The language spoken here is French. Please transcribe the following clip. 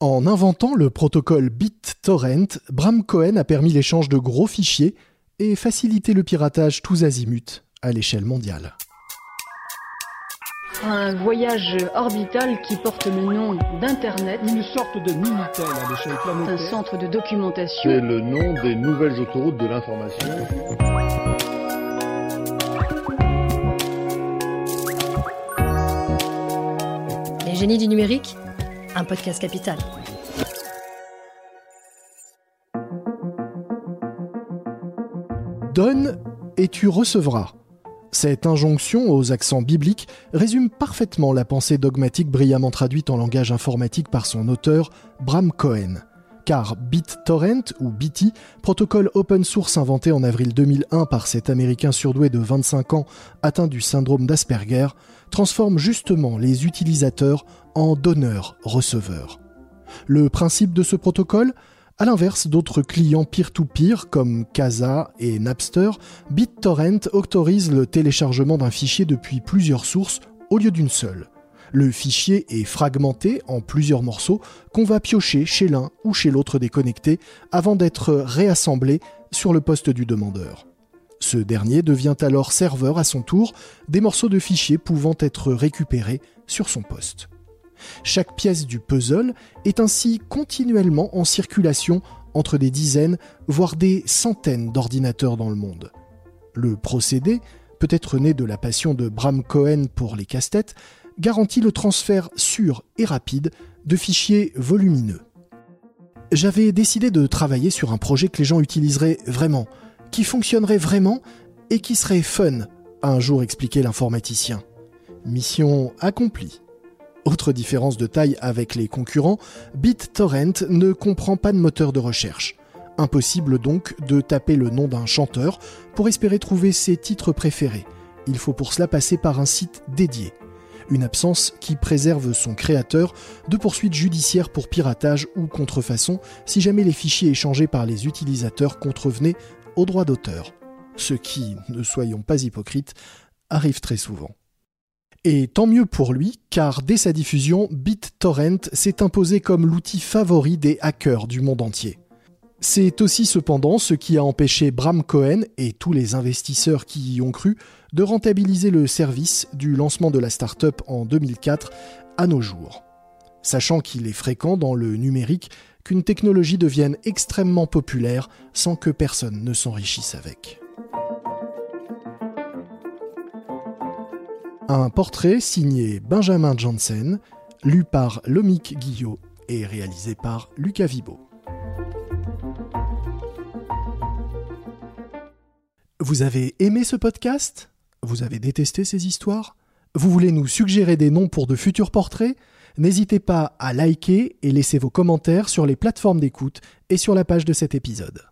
En inventant le protocole BitTorrent, Bram Cohen a permis l'échange de gros fichiers et facilité le piratage tous azimuts à l'échelle mondiale. Un voyage orbital qui porte le nom d'Internet. Une sorte de Minitel à l'échelle planétaire. Un centre de documentation. C'est le nom des nouvelles autoroutes de l'information. Les génies du numérique un podcast capital. Donne et tu recevras. Cette injonction aux accents bibliques résume parfaitement la pensée dogmatique brillamment traduite en langage informatique par son auteur, Bram Cohen. Car BitTorrent, ou BT, protocole open source inventé en avril 2001 par cet Américain surdoué de 25 ans atteint du syndrome d'Asperger, transforme justement les utilisateurs en donneurs-receveurs. Le principe de ce protocole? À l'inverse d'autres clients peer-to-peer comme Casa et Napster, BitTorrent autorise le téléchargement d'un fichier depuis plusieurs sources au lieu d'une seule. Le fichier est fragmenté en plusieurs morceaux qu'on va piocher chez l'un ou chez l'autre des connectés avant d'être réassemblé sur le poste du demandeur. Ce dernier devient alors serveur à son tour, des morceaux de fichiers pouvant être récupérés sur son poste. Chaque pièce du puzzle est ainsi continuellement en circulation entre des dizaines, voire des centaines d'ordinateurs dans le monde. Le procédé, peut-être né de la passion de Bram Cohen pour les casse-têtes, garantit le transfert sûr et rapide de fichiers volumineux. J'avais décidé de travailler sur un projet que les gens utiliseraient vraiment, qui fonctionnerait vraiment et qui serait fun, a un jour expliqué l'informaticien. Mission accomplie. Autre différence de taille avec les concurrents, BitTorrent ne comprend pas de moteur de recherche. Impossible donc de taper le nom d'un chanteur pour espérer trouver ses titres préférés. Il faut pour cela passer par un site dédié. Une absence qui préserve son créateur de poursuites judiciaires pour piratage ou contrefaçon si jamais les fichiers échangés par les utilisateurs contrevenaient aux droits d'auteur. Ce qui, ne soyons pas hypocrites, arrive très souvent. Et tant mieux pour lui, car dès sa diffusion, BitTorrent s'est imposé comme l'outil favori des hackers du monde entier. C'est aussi cependant ce qui a empêché Bram Cohen et tous les investisseurs qui y ont cru de rentabiliser le service du lancement de la startup en 2004 à nos jours. Sachant qu'il est fréquent dans le numérique qu'une technologie devienne extrêmement populaire sans que personne ne s'enrichisse avec. Un portrait signé Benjamin Janssen, lu par Lomic Guillot et réalisé par Lucas Vibo. Vous avez aimé ce podcast? Vous avez détesté ces histoires? Vous voulez nous suggérer des noms pour de futurs portraits? N'hésitez pas à liker et laisser vos commentaires sur les plateformes d'écoute et sur la page de cet épisode.